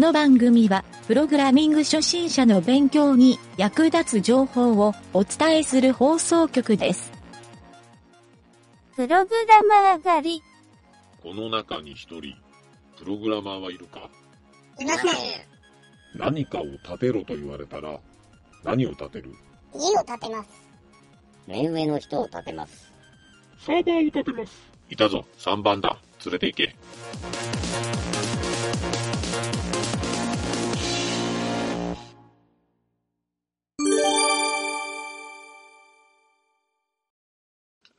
の番組は、プログラミング初心者の勉強に役立つ情報をお伝えする放送局です。プログラマー狩り。この中に一人、プログラマーはいるか？いません。何かを建てろと言われたら、何を建てる？家を建てます。目上の人を立てます。サーバーを建てます。いたぞ、3番だ。連れて行け。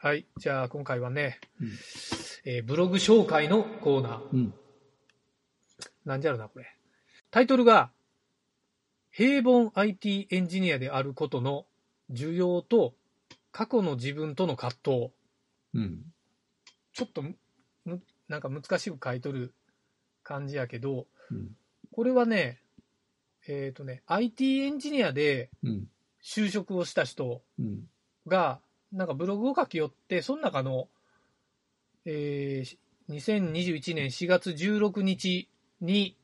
はい。じゃあ、今回はね、うんえーブログ紹介のコーナー。うん。なんじゃろな、これ。タイトルが、平凡 IT エンジニアであることの需要と過去の自分との葛藤。うん。ちょっとむ、むなんか難しく書いとる感じやけど、うん。これはね、えっ、とね、IT エンジニアでうん。就職をした人うん。が、なんかブログを書き寄って、その中の、えー、2021年4月16日に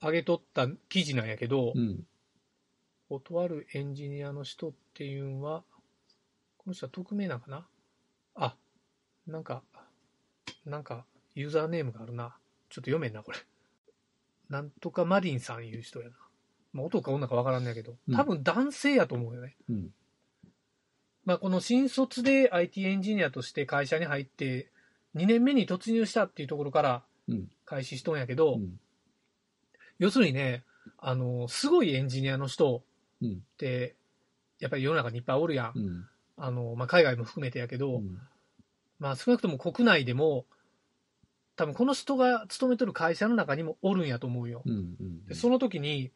上げとった記事なんやけど、うん。こうとあるエンジニアの人っていうのは、この人は匿名なんかな？あ、なんか、なんか、ユーザーネームがあるな。ちょっと読めんな、これ。なんとかマリンさんいう人やな。まあ、男か女かわからんねやけど、うん多分男性やと思うよね。うん。まあ、この新卒で IT エンジニアとして会社に入って、2年目に突入したっていうところからうん。開始しとんやけど、うん。要するにね、あの、すごいエンジニアの人うん。って、やっぱり世の中にいっぱいおるやん。うん。あの、まあ、海外も含めてやけど、うん。まあ、少なくとも国内でも、多分この人が勤めとる会社の中にもおるんやと思うよ。うん。うん。でその時に、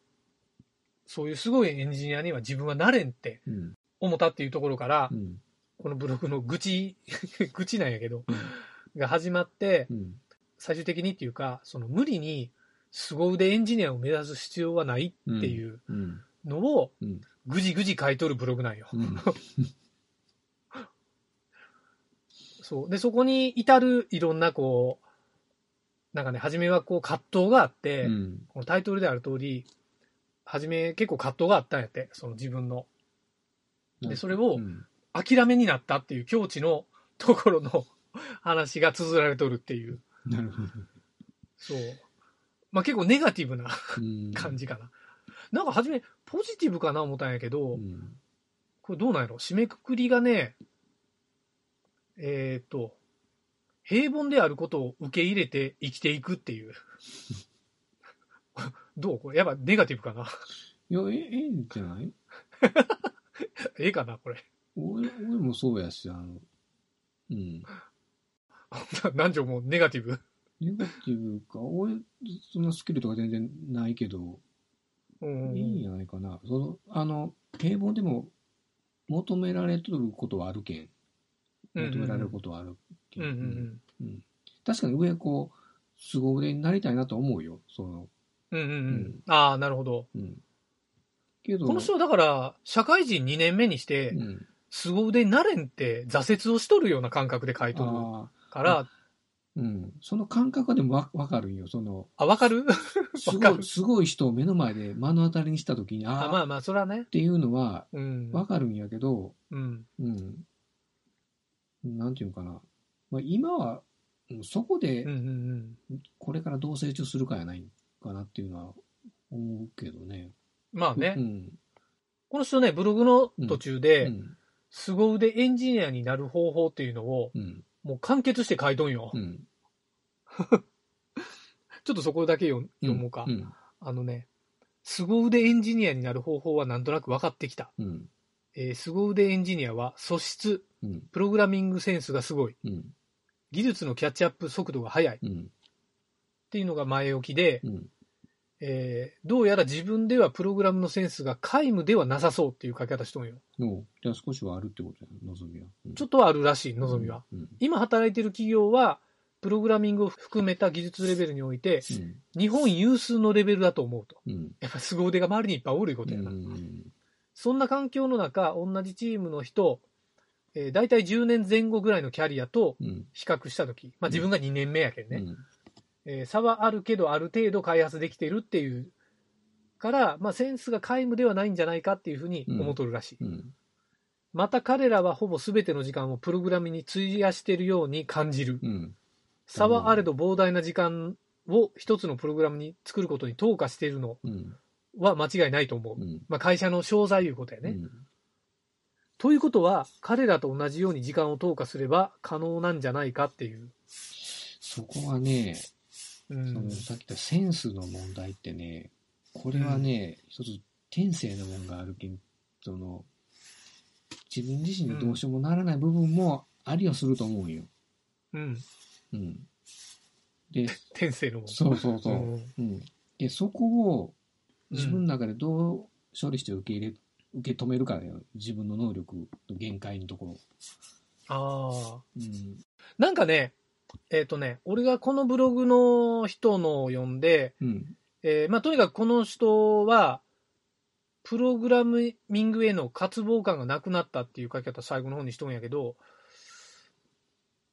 そういうすごいエンジニアには自分はなれんってうん。思ったっていうところからう、ん。このブログの愚痴、愚痴なんやけど、うんが始まって、うん。最終的にっていうか、その無理に凄腕エンジニアを目指す必要はないっていううん。のをうん。ぐじぐじ書いとるブログなんよ。うん。そう。で、そこに至るいろんなこう、なんかね、初めはこう葛藤があって、うん。このタイトルである通り、初め結構葛藤があったんやって、その自分の。で、それをうん。諦めになったっていう境地のところの 話が綴られとるっていう。なるほど。そう。まあ結構ネガティブなうん。感じかな。なんか初めポジティブかな思ったんやけど、うん。これどうなんやろ？締めくくりがね、えっ、と、平凡であることを受け入れて生きていくっていう。どう？これやっぱネガティブかな？いや、ええええんじゃない？ええかなこれ。俺、俺もそうやし、あの、うん。何条もうネガティブ。ネガティブか、俺、そのスキルとか全然ないけど、うんいいんじゃないかな。その、あの、平凡でも求められとることはあるけん。求められることはあるけうんうんうん。うん確かに上、こう、凄腕になりたいなと思うよ。その、うんうんううんん。ああ、なるほど。うん。けど、この人はだから、社会人2年目にしてう、ん。凄腕になれんって挫折をしとるような感覚で書いとるあから、あ、うん。その感覚はでもわわかるんよ。その、あ、わかる？すわかるごい、すごい人を目の前で目の当たりにしたときに、ああ、あまあまあ、それはねっ。ていうのはうん。わかるんやけど、うん。うん。なんていうのかな。まあ、今は、うんそこで。これからどう成長するかやないかなっていうのは思うけどね。まあね。うん。この人ね、ブログの途中うで、ん。凄腕エンジニアになる方法っていうのを、うん。もう完結して書いとんよ。うん。ちょっとそこだけ読読もうか。うん。あのね、凄腕エンジニアになる方法はなんとなく分かってきた。うん。えー凄腕エンジニアは素質、うん。プログラミングセンスがすごい、うん。技術のキャッチアップ速度が速いっうん。ていうのが前置きで、うん。えーどうやら自分ではプログラムのセンスが皆無ではなさそうっていう書き方しとんよ。の、じゃあ少しはあるってことやな、望みは。うんちょっとはあるらしい、望みは。。うん。今働いてる企業は、プログラミングを含めた技術レベルにおいて、うん。日本有数のレベルだと思うと。うん。やっぱ凄腕が周りにいっぱいおるいうことやな。うん。そんな環境の中、同じチームの人、えー、大体10年前後ぐらいのキャリアとうん。比較したとき、まあ自分が2年目やけんね。うん。えー差はあるけどある程度開発できてるっていうから、まあ、センスが皆無ではないんじゃないかっていうふうに思っとるらしい。うん。また彼らはほぼ全ての時間をプログラムに費やしているように感じる。うん。差はあれど膨大な時間を一つのプログラムに作ることに投下しているのうん。は間違いないと思う。うん。まあ、会社の商材いうことやね。うんということは、彼らと同じように時間を投下すれば可能なんじゃないかっていう。そこはね、うんそのさっき言ったセンスの問題ってね、これはね、一つ天性のもんがあるけん、その、自分自身でどうしようもならない部分もありはすると思うよ。うん。うん。で、天性のもん。そうそうそう。うんうん。で、そこを自分の中でどう処理して受け入れ、受け止めるかだよ。自分の能力の限界のところ。ああ。うん。なんかね、えっ、とね、俺がこのブログの人のを読んで、うん。えーまあ、とにかくこの人は、プログラミングへの渇望感がなくなったっていう書き方最後の方にしとんやけど、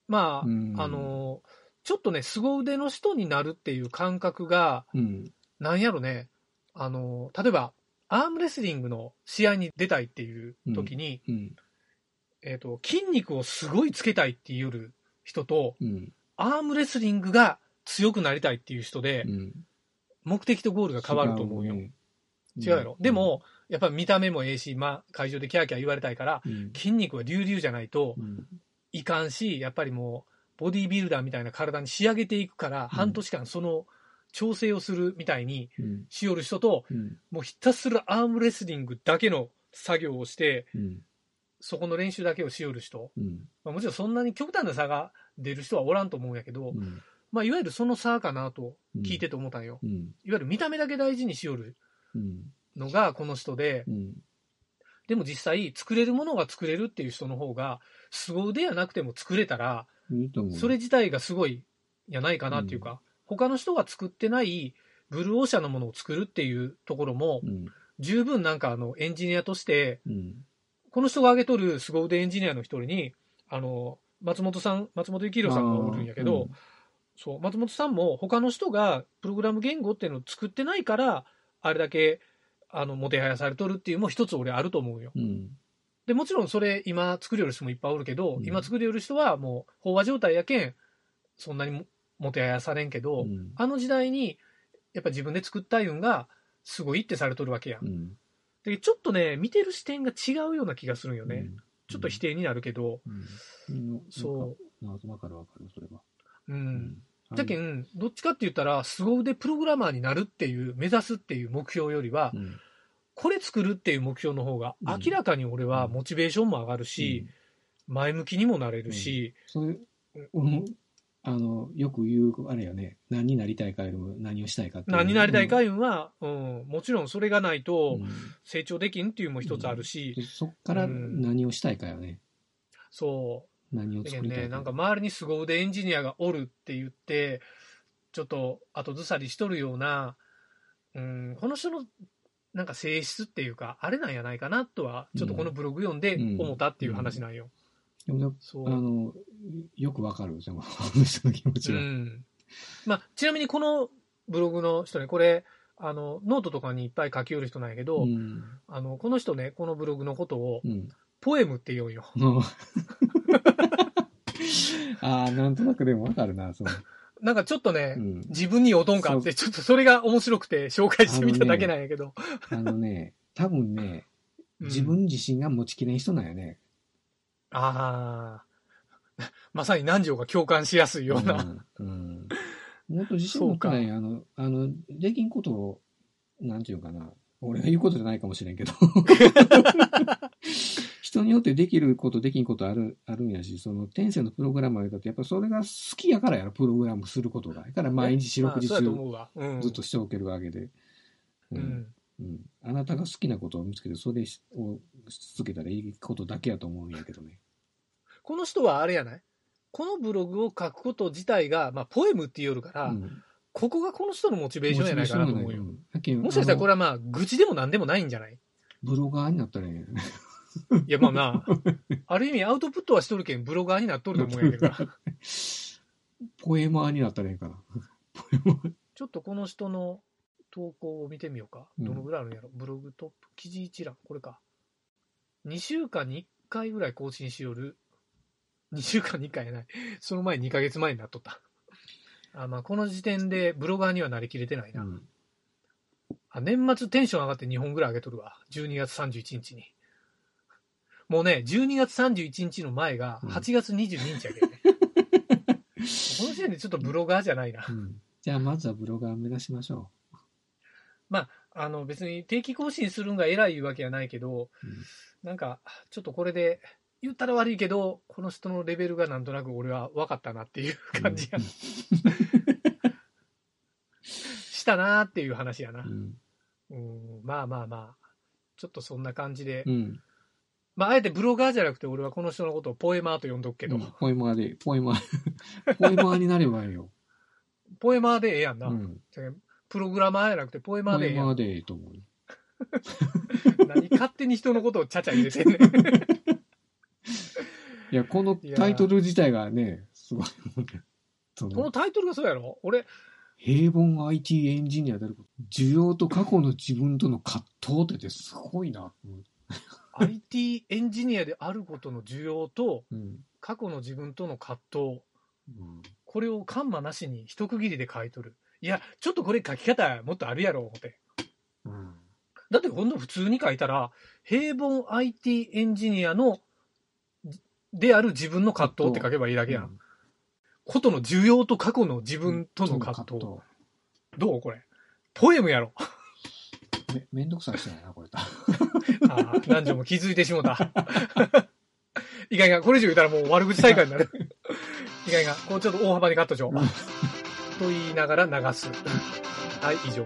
まあ、うんあの、ちょっとね、凄腕の人になるっていう感覚が、うん。なんやろね、あの、例えば、アームレスリングの試合に出たいっていう時に、うん。えっ、と、筋肉をすごいつけたいっていうる人と、うん。アームレスリングが強くなりたいっていう人で、うん。目的とゴールが変わると思うよ。ね違うやろ？で、も、やっぱ見た目もええし、まあ、会場でキャーキャー言われたいから、うん。筋肉は隆々じゃないとうん。いかんし、やっぱりもう、ボディービルダーみたいな体に仕上げていくから、半年間その調整をするみたいにうん。しよる人と、うん。もうひたすらアームレスリングだけの作業をして、うん。そこの練習だけをしよる人。うん。まあ、もちろんそんなに極端な差が出る人はおらんと思うんやけど、うん。まあ、いわゆるその差かなと聞いてて思ったんよ。うん。いわゆる見た目だけ大事にしよるうん。のがこの人で、うん。でも実際作れるものが作れるっていう人の方が、凄腕やなくても作れたら。それ自体がすごいやないかなっていうか、他の人が作ってないブルーオーシャンのものを作るっていうところも、うん。十分なんかあのエンジニアとして、うん。この人が挙げとる凄腕エンジニアの一人に、あの、松本さん、松本幸宏さんがおるんやけど、そう、松本さんも他の人がプログラム言語っていうのを作ってないから、あれだけ、あの、もてはやされとるっていうのも一つ俺あると思うよ。うん。で、もちろんそれ今作りよる人もいっぱいおるけど、うん今作りよる人はもう飽和状態やけん、そんなにももてはやされんけど、うん。あの時代に、やっぱ自分で作ったいうんが、すごいってされとるわけやん。ちょっとね、見てる視点が違うような気がするんよね。うん。ちょっと否定になるけど、うん。そうう。わかるわかる、それは。う。。うんだけん、どっちかって言ったら、凄腕プログラマーになるっていう、目指すっていう目標よりは、うん。これ作るっていう目標の方が、うん明らかに俺はモチベーションも上がるし、前向きにもなれるし、それ、俺も、あの、よく言う、あれよね、何になりたいかよりも何をしたいかっていう。何になりたいかいうんは、うん、もちろんそれがないとうん。成長できんっていうのも一つあるし、でそっから何をしたいかよね。そう。何を作りたいか。なんか周りに凄腕エンジニアがおるって言って、ちょっと後ずさりしとるような、うん、この人のなんか性質っていうか、あれなんやないかなとは、ちょっとこのブログ読んで思ったっていう話なんよ。でもねそう。あの、よくわかる、でも、あの人の気持ちは。うん。まあ、ちなみにこのブログの人ね、これ、あの、ノートとかにいっぱい書き寄る人なんやけど、うん。あの、この人ね、このブログのことを、うん。ポエムって言うんよ。も うああ、なんとなくでもわかるな、そう。なんかちょっとね、うん。自分におとんかって、ちょっとそれが面白くて紹介してみただけなんやけど。あのね、多分ね、うん自分自身が持ちきれん人なんやね。ああ。まさに南條が共感しやすいような。うん。うん。もっと自信持ってない、あの、あの、できんことを、なんていうかな。俺が言うことじゃないかもしれんけど。人によってできること、できんことある、あるんやし、その、天性のプログラマーだと、やっぱそれが好きやからやろ、プログラムすることが。だから毎日四六時中。ずっとしておけるわけで。ううんん。うん。あなたが好きなことを見つけて、それをし続けたらいいことだけやと思うんやけどね。この人はあれやない？このブログを書くこと自体が、まあ、ポエムって言うから、うん。ここがこの人のモチベーションやないかなと思うよ。よもしかしたらこれれはまあ、愚痴でも何でもないんじゃない？ブロガーになったらええんやいや、まあまあ、ある意味アウトプットはしとるけん、ブロガーになっとると思うんやけどな。ポエマーになったらええんかな。ちょっとこの人の投稿を見てみようか。うんどのぐらいあるんやろ、ブログトップ、記事一覧、これか。2週間に1回ぐらい更新しよる。2週間に1回やない。その前2ヶ月前になっとった。あまあ、この時点でブロガーにはなりきれてないな。うん。あ年末テンション上がって2本ぐらい上げとるわ。12月31日に。もうね、12月31日の前がうん8月22日やけどね。この時点でちょっとブロガーじゃないなう。ん。じゃあ、まずはブロガー目指しましょあの別に定期更新するんが偉いわけじゃないけど、うんなんかちょっとこれで言ったら悪いけどこの人のレベルがなんとなく俺は分かったなっていうう。感じや、したなーっていう話やなう、ん。うん、まあまあまあちょっとそんな感じで、うん。まああえてブロガーじゃなくて俺はこの人のことをポエマーと呼んどくけど、うんポエマーで、ポエマー、ポエマーになればいいよ。ポエマーでええやんな、うん。プログラマーじゃなくてポエマーでええやんポエマーでいいと思うよ。何勝手に人のことをちゃちゃ入れてんねんいや、このタイトル自体がね、すごいもんね。そこのの、タイトルがそうやろ？俺平凡 IT エンジニアであること。需要と過去の自分との葛藤っててすごいな。IT エンジニアであることの需要とうん。過去の自分との葛藤うん。これをカンマなしに一区切りで書いとるいやちょっとこれ書き方もっとあるやろ思ってうん。だって今度普通に書いたら平凡 IT エンジニアのである自分の葛藤って書けばいいだけやん、ことの需要と過去の自分との葛藤、どうこれ？ポエムやろ。め、めんどくさい人やな、これ。ああ何女も気づいてしもた。いかんいかんこれ以上言うたらもう悪口大会になる。いかんいかんこうちょっと大幅にカットしよう、うん。と言いながら流す。はい以上、